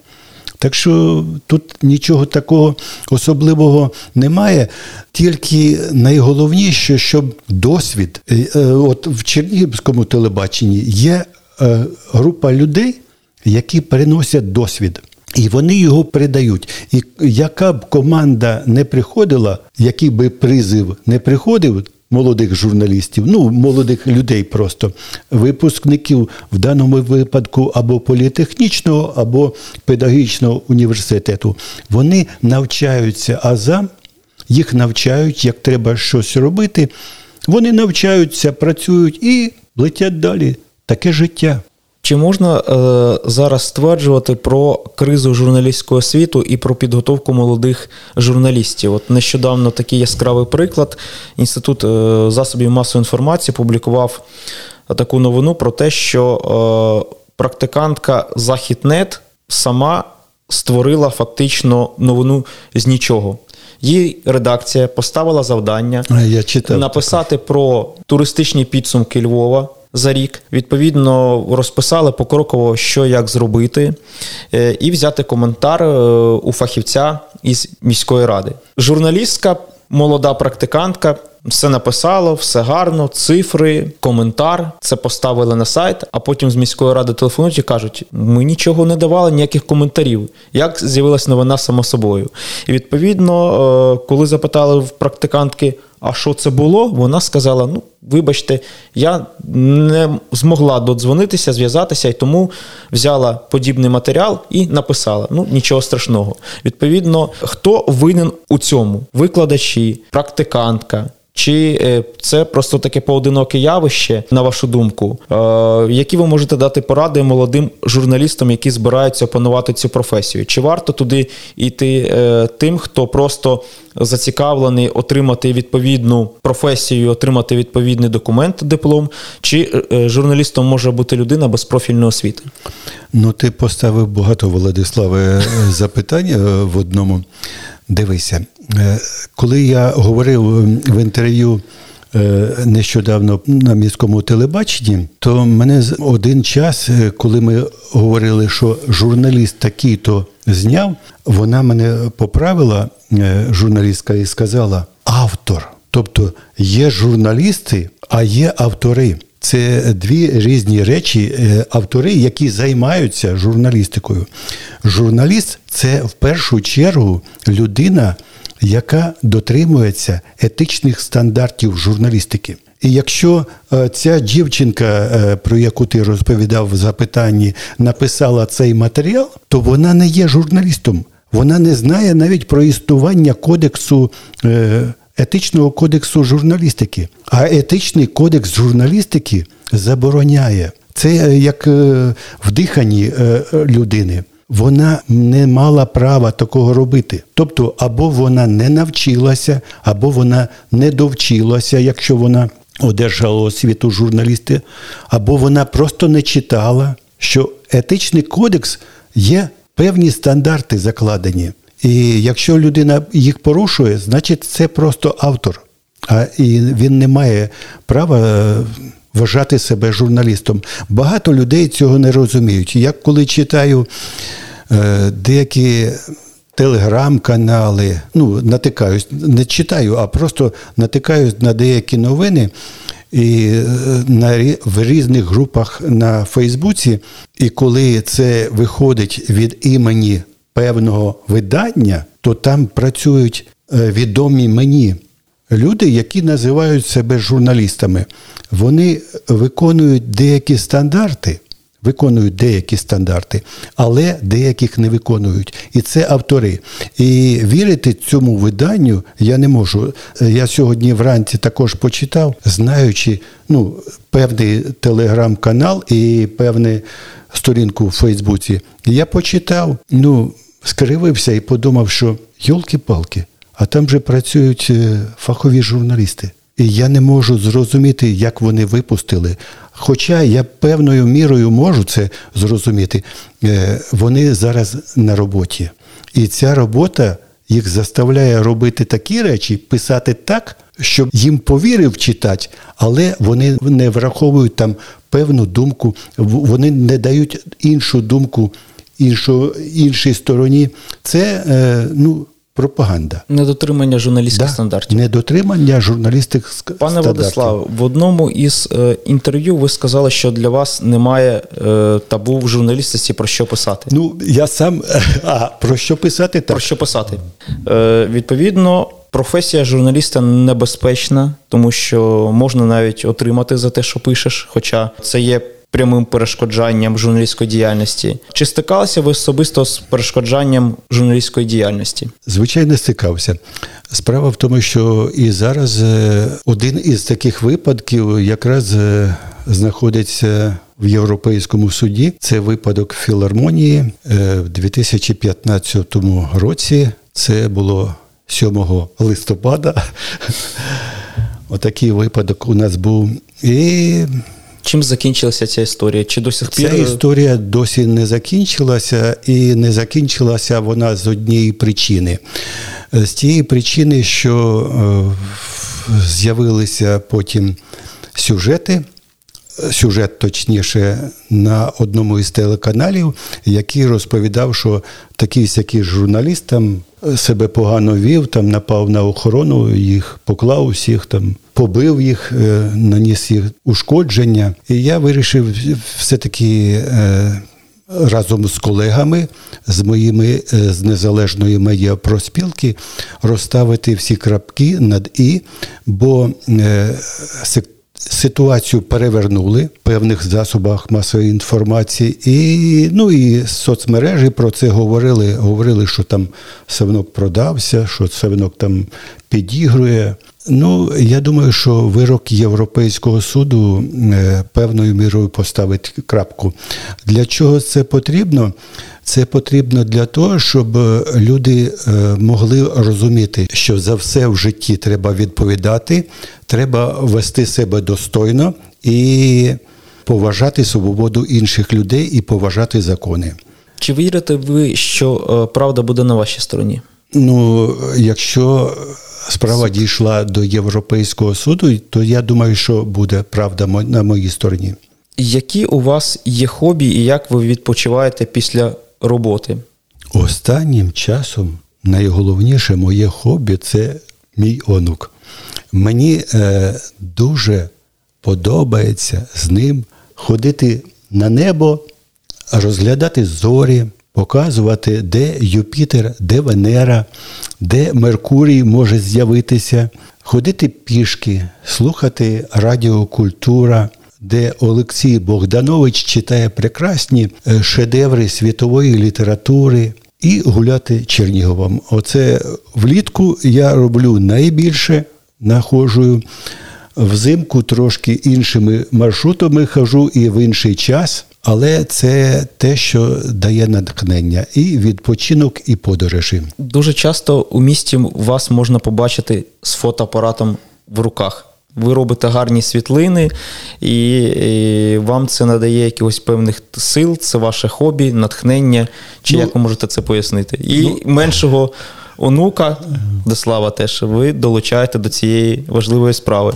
[SPEAKER 3] Так що тут нічого такого особливого немає. Тільки найголовніше, щоб досвід, е, от в Чернігівському телебаченні є е, група людей, які переносять досвід. І вони його передають. І яка б команда не приходила, який би призив не приходив, молодих журналістів, ну молодих людей просто випускників в даному випадку або політехнічного, або педагогічного університету. Вони навчаються азам, їх навчають, як треба щось робити. Вони навчаються, працюють і летять далі. Таке життя.
[SPEAKER 2] Чи можна е, зараз стверджувати про кризу журналістського світу і про підготовку молодих журналістів? От нещодавно такий яскравий приклад. Інститут е, засобів масової інформації публікував таку новину про те, що е, практикантка Західнет сама створила фактично новину з нічого. Її редакція поставила завдання
[SPEAKER 3] Я читав
[SPEAKER 2] написати про туристичні підсумки Львова за рік. Відповідно, розписали покроково, що як зробити, е, і взяти коментар е, у фахівця із міської ради. Журналістка, молода практикантка. Все написало, все гарно, цифри, коментар. Це поставили на сайт, а потім з міської ради телефонують і кажуть: ми нічого не давали, ніяких коментарів. Як з'явилась новина само собою? І відповідно, е, коли запитали в практикантки, а що це було, вона сказала: ну, вибачте, я не змогла додзвонитися, зв'язатися, і тому взяла подібний матеріал і написала: ну, нічого страшного. Відповідно, хто винен у цьому? Викладачі, практикантка. Чи е, це просто таке поодиноке явище, на вашу думку? Е, які ви можете дати поради молодим журналістам, які збираються опанувати цю професію? Чи варто туди йти е, тим, хто просто зацікавлений отримати відповідну професію, отримати відповідний документ, диплом, чи журналістом може бути людина без профільної освіти?
[SPEAKER 3] Ну, ти поставив багато Владиславе запитань в одному. Дивися, коли я говорив в інтерв'ю нещодавно на міському телебаченні, то мене один час, коли ми говорили, що журналіст такий-то зняв, вона мене поправила, журналістка, і сказала: автор. Тобто є журналісти, а є автори. Це дві різні речі, автори, які займаються журналістикою. Журналіст це в першу чергу людина, яка дотримується етичних стандартів журналістики. І якщо е, ця дівчинка, е, про яку ти розповідав в запитанні, написала цей матеріал, то вона не є журналістом. Вона не знає навіть про існування кодексу. е, Етичного кодексу журналістики. А етичний кодекс журналістики забороняє. Це як в диханні людини. Вона не мала права такого робити. Тобто, або вона не навчилася, або вона не довчилася, якщо вона одержала освіту журналісти, або вона просто не читала, що етичний кодекс є певні стандарти закладені. І якщо людина їх порушує, значить це просто автор. А і він не має права е, вважати себе журналістом. Багато людей цього не розуміють. Я коли читаю е, деякі телеграм-канали, ну, натикаюсь, не читаю, а просто натикаюсь на деякі новини. І е, на в різних групах на Фейсбуці, і коли це виходить від імені певного видання, то там працюють е, відомі мені люди, які називають себе журналістами. Вони виконують деякі стандарти, виконують деякі стандарти, але деяких не виконують. І це автори. І вірити цьому виданню я не можу. Я сьогодні вранці також почитав, знаючи ну, певний телеграм-канал і певну сторінку в Фейсбуці. Я почитав, ну, скривився і подумав, що йолки-палки, а там же працюють е, фахові журналісти. І я не можу зрозуміти, як вони випустили. Хоча я певною мірою можу це зрозуміти, Е, вони зараз на роботі. І ця робота їх заставляє робити такі речі, писати так, щоб їм повірив читач, але вони не враховують там певну думку, вони не дають іншу думку іншу, іншій стороні. Це е, ну, пропаганда.
[SPEAKER 2] Недотримання журналістських
[SPEAKER 3] Да,
[SPEAKER 2] стандартів.
[SPEAKER 3] Недотримання журналістських ск-
[SPEAKER 2] Пане
[SPEAKER 3] стандартів.
[SPEAKER 2] Владислав, в одному із е, інтерв'ю ви сказали, що для вас немає е, табу в журналістиці про що писати.
[SPEAKER 3] Ну, я сам. А про що писати? Так.
[SPEAKER 2] Про що писати? Е, відповідно, професія журналіста небезпечна, тому що можна навіть отримати за те, що пишеш, хоча це є прямим перешкоджанням журналістської діяльності. Чи стикалися ви особисто з перешкоджанням журналістської діяльності?
[SPEAKER 3] Звичайно, стикався. Справа в тому, що і зараз е, один із таких випадків якраз е, знаходиться в Європейському суді. Це випадок філармонії Е, в 2015 році. Це було 7 листопада. Отакий випадок у нас був. І
[SPEAKER 2] Чим закінчилася ця історія? Чи до сих пір
[SPEAKER 3] Ця історія досі не закінчилася, і не закінчилася вона з однієї причини. З тієї причини, що е, з'явилися потім сюжети. Сюжет, точніше, на одному із телеканалів, який розповідав, що такий сякий журналіст там себе погано вів, там напав на охорону, їх поклав усіх, там побив їх, е, наніс їх ушкодження. І я вирішив все-таки е, разом з колегами, з моїми е, з незалежної медіапроспілки розставити всі крапки над і, бо Ситуацію перевернули в певних засобах масової інформації, і ну і соцмережі про це говорили. Говорили, що там Савнок продався, що Савнок там підігрує. Ну, я думаю, що вирок Європейського суду е, певною мірою поставить крапку. Для чого це потрібно? Це потрібно для того, щоб е, люди е, могли розуміти, що за все в житті треба відповідати, треба вести себе достойно і поважати свободу інших людей і поважати закони.
[SPEAKER 2] Чи вірите ви, що правда буде на вашій стороні?
[SPEAKER 3] Ну, якщо справа дійшла до Європейського суду, то я думаю, що буде правда на моїй стороні.
[SPEAKER 2] Які у вас є хобі і як ви відпочиваєте після роботи?
[SPEAKER 3] Останнім часом найголовніше моє хобі це мій онук. Мені е, дуже подобається з ним ходити на небо, розглядати зорі, показувати, де Юпітер, де Венера, де Меркурій може з'явитися, ходити пішки, слухати радіокультура, де Олексій Богданович читає прекрасні е, шедеври світової літератури. І гуляти Черніговом. Оце влітку я роблю найбільше, находжую. Взимку трошки іншими маршрутами хожу і в інший час, але це те, що дає натхнення, і відпочинок, і подорожі.
[SPEAKER 2] Дуже часто у місті вас можна побачити з фотоапаратом в руках. Ви робите гарні світлини, і, і вам це надає якихось певних сил, це ваше хобі, натхнення. Чи
[SPEAKER 3] Ну,
[SPEAKER 2] як ви можете це пояснити? І
[SPEAKER 3] ну,
[SPEAKER 2] меншого онука, Деслава, теж ви долучаєте до цієї важливої справи.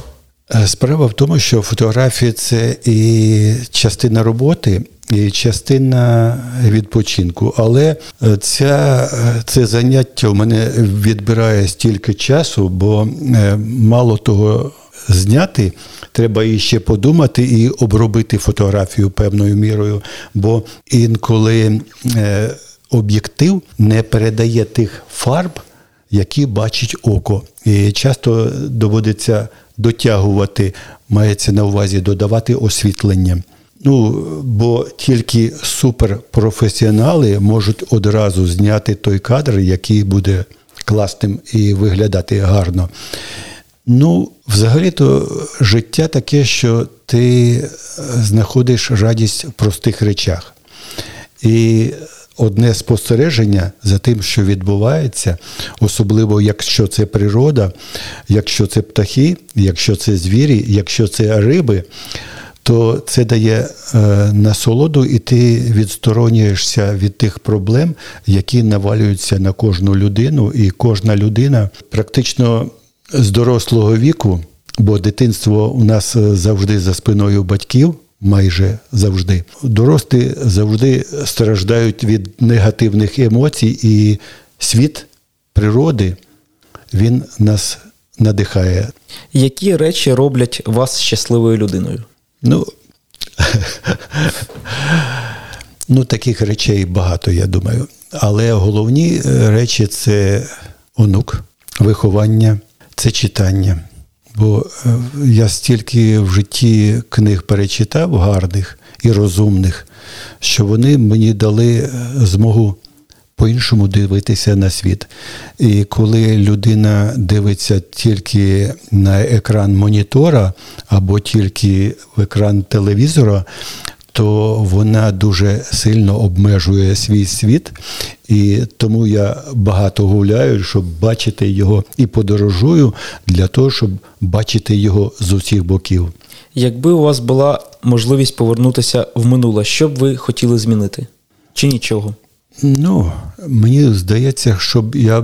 [SPEAKER 3] Е, Справа в тому, що фотографія це і частина роботи, і частина відпочинку. Але е, ця, е, це заняття у мене відбирає стільки часу, бо мало того зняти, треба і ще подумати і обробити фотографію певною мірою. Бо інколи об'єктив не передає тих фарб, які бачить око. І часто доводиться дотягувати, мається на увазі додавати освітлення. Ну, бо тільки суперпрофесіонали можуть одразу зняти той кадр, який буде класним і виглядати гарно. Ну, взагалі-то життя таке, що ти знаходиш радість в простих речах. І одне спостереження за тим, що відбувається, особливо якщо це природа, якщо це птахи, якщо це звірі, якщо це риби, то це дає е, насолоду, і ти відсторонюєшся від тих проблем, які навалюються на кожну людину, і кожна людина практично з дорослого віку, бо дитинство у нас е, завжди за спиною батьків. Майже завжди дорослі завжди страждають від негативних емоцій, і світ природи він нас надихає.
[SPEAKER 2] Які речі роблять вас щасливою людиною?
[SPEAKER 3] Ну, ну таких речей багато, я думаю. Але головні е, речі це онук, виховання, це читання. Бо е, я стільки в житті книг перечитав гарних і розумних, що вони мені дали е, змогу по-іншому дивитися на світ. І коли людина дивиться тільки на екран монітора або тільки в екран телевізора, то вона дуже сильно обмежує свій світ, і тому я багато гуляю, щоб бачити його і подорожую для того, щоб бачити його з усіх боків.
[SPEAKER 2] Якби у вас була можливість повернутися в минуле, що б ви хотіли змінити? Чи нічого?
[SPEAKER 3] Ну, мені здається, щоб я е,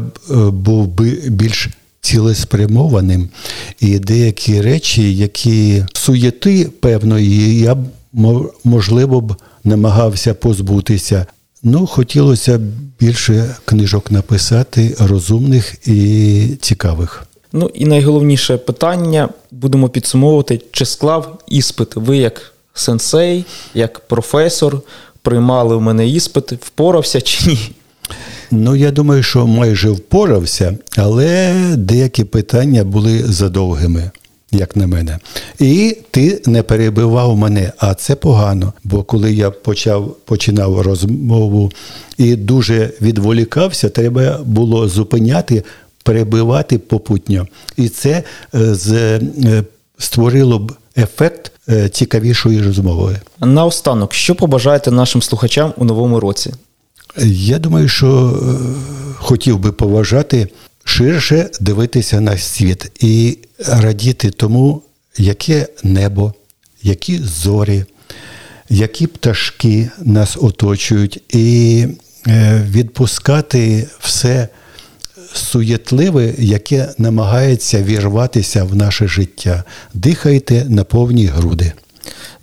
[SPEAKER 3] був би більш цілеспрямованим, і деякі речі, які суєти певної, я б можливо б намагався позбутися. Ну, хотілося б більше книжок написати, розумних і цікавих.
[SPEAKER 2] Ну і найголовніше питання будемо підсумовувати, чи склав іспит ви як сенсей, як професор, приймали в мене іспит, впорався чи ні?
[SPEAKER 3] Ну, я думаю, що майже впорався, але деякі питання були задовгими, як на мене. І ти не перебивав мене, а це погано. Бо коли я почав починав розмову і дуже відволікався, треба було зупиняти, перебивати попутньо. І це е, з, е, створило б ефект е, цікавішої розмови.
[SPEAKER 2] Наостанок, що побажаєте нашим слухачам у новому році?
[SPEAKER 3] Я думаю, що хотів би поважати ширше дивитися на світ і радіти тому, яке небо, які зорі, які пташки нас оточують, і е, відпускати все суєтливе, яке намагається вірватися в наше життя. Дихайте на повні груди.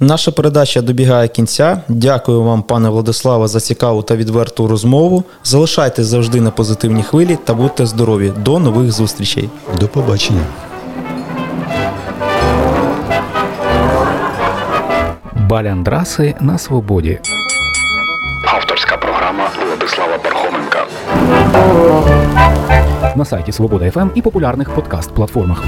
[SPEAKER 2] Наша передача добігає кінця. Дякую вам, пане Владиславе, за цікаву та відверту розмову. Залишайтесь завжди на позитивній хвилі та будьте здорові. До нових зустрічей.
[SPEAKER 3] До побачення.
[SPEAKER 1] Баляндраси на свободі.
[SPEAKER 4] Авторська програма
[SPEAKER 1] Владислава Пархоменка.
[SPEAKER 4] на сайті Свобода ФМ і популярних подкаст-платформах.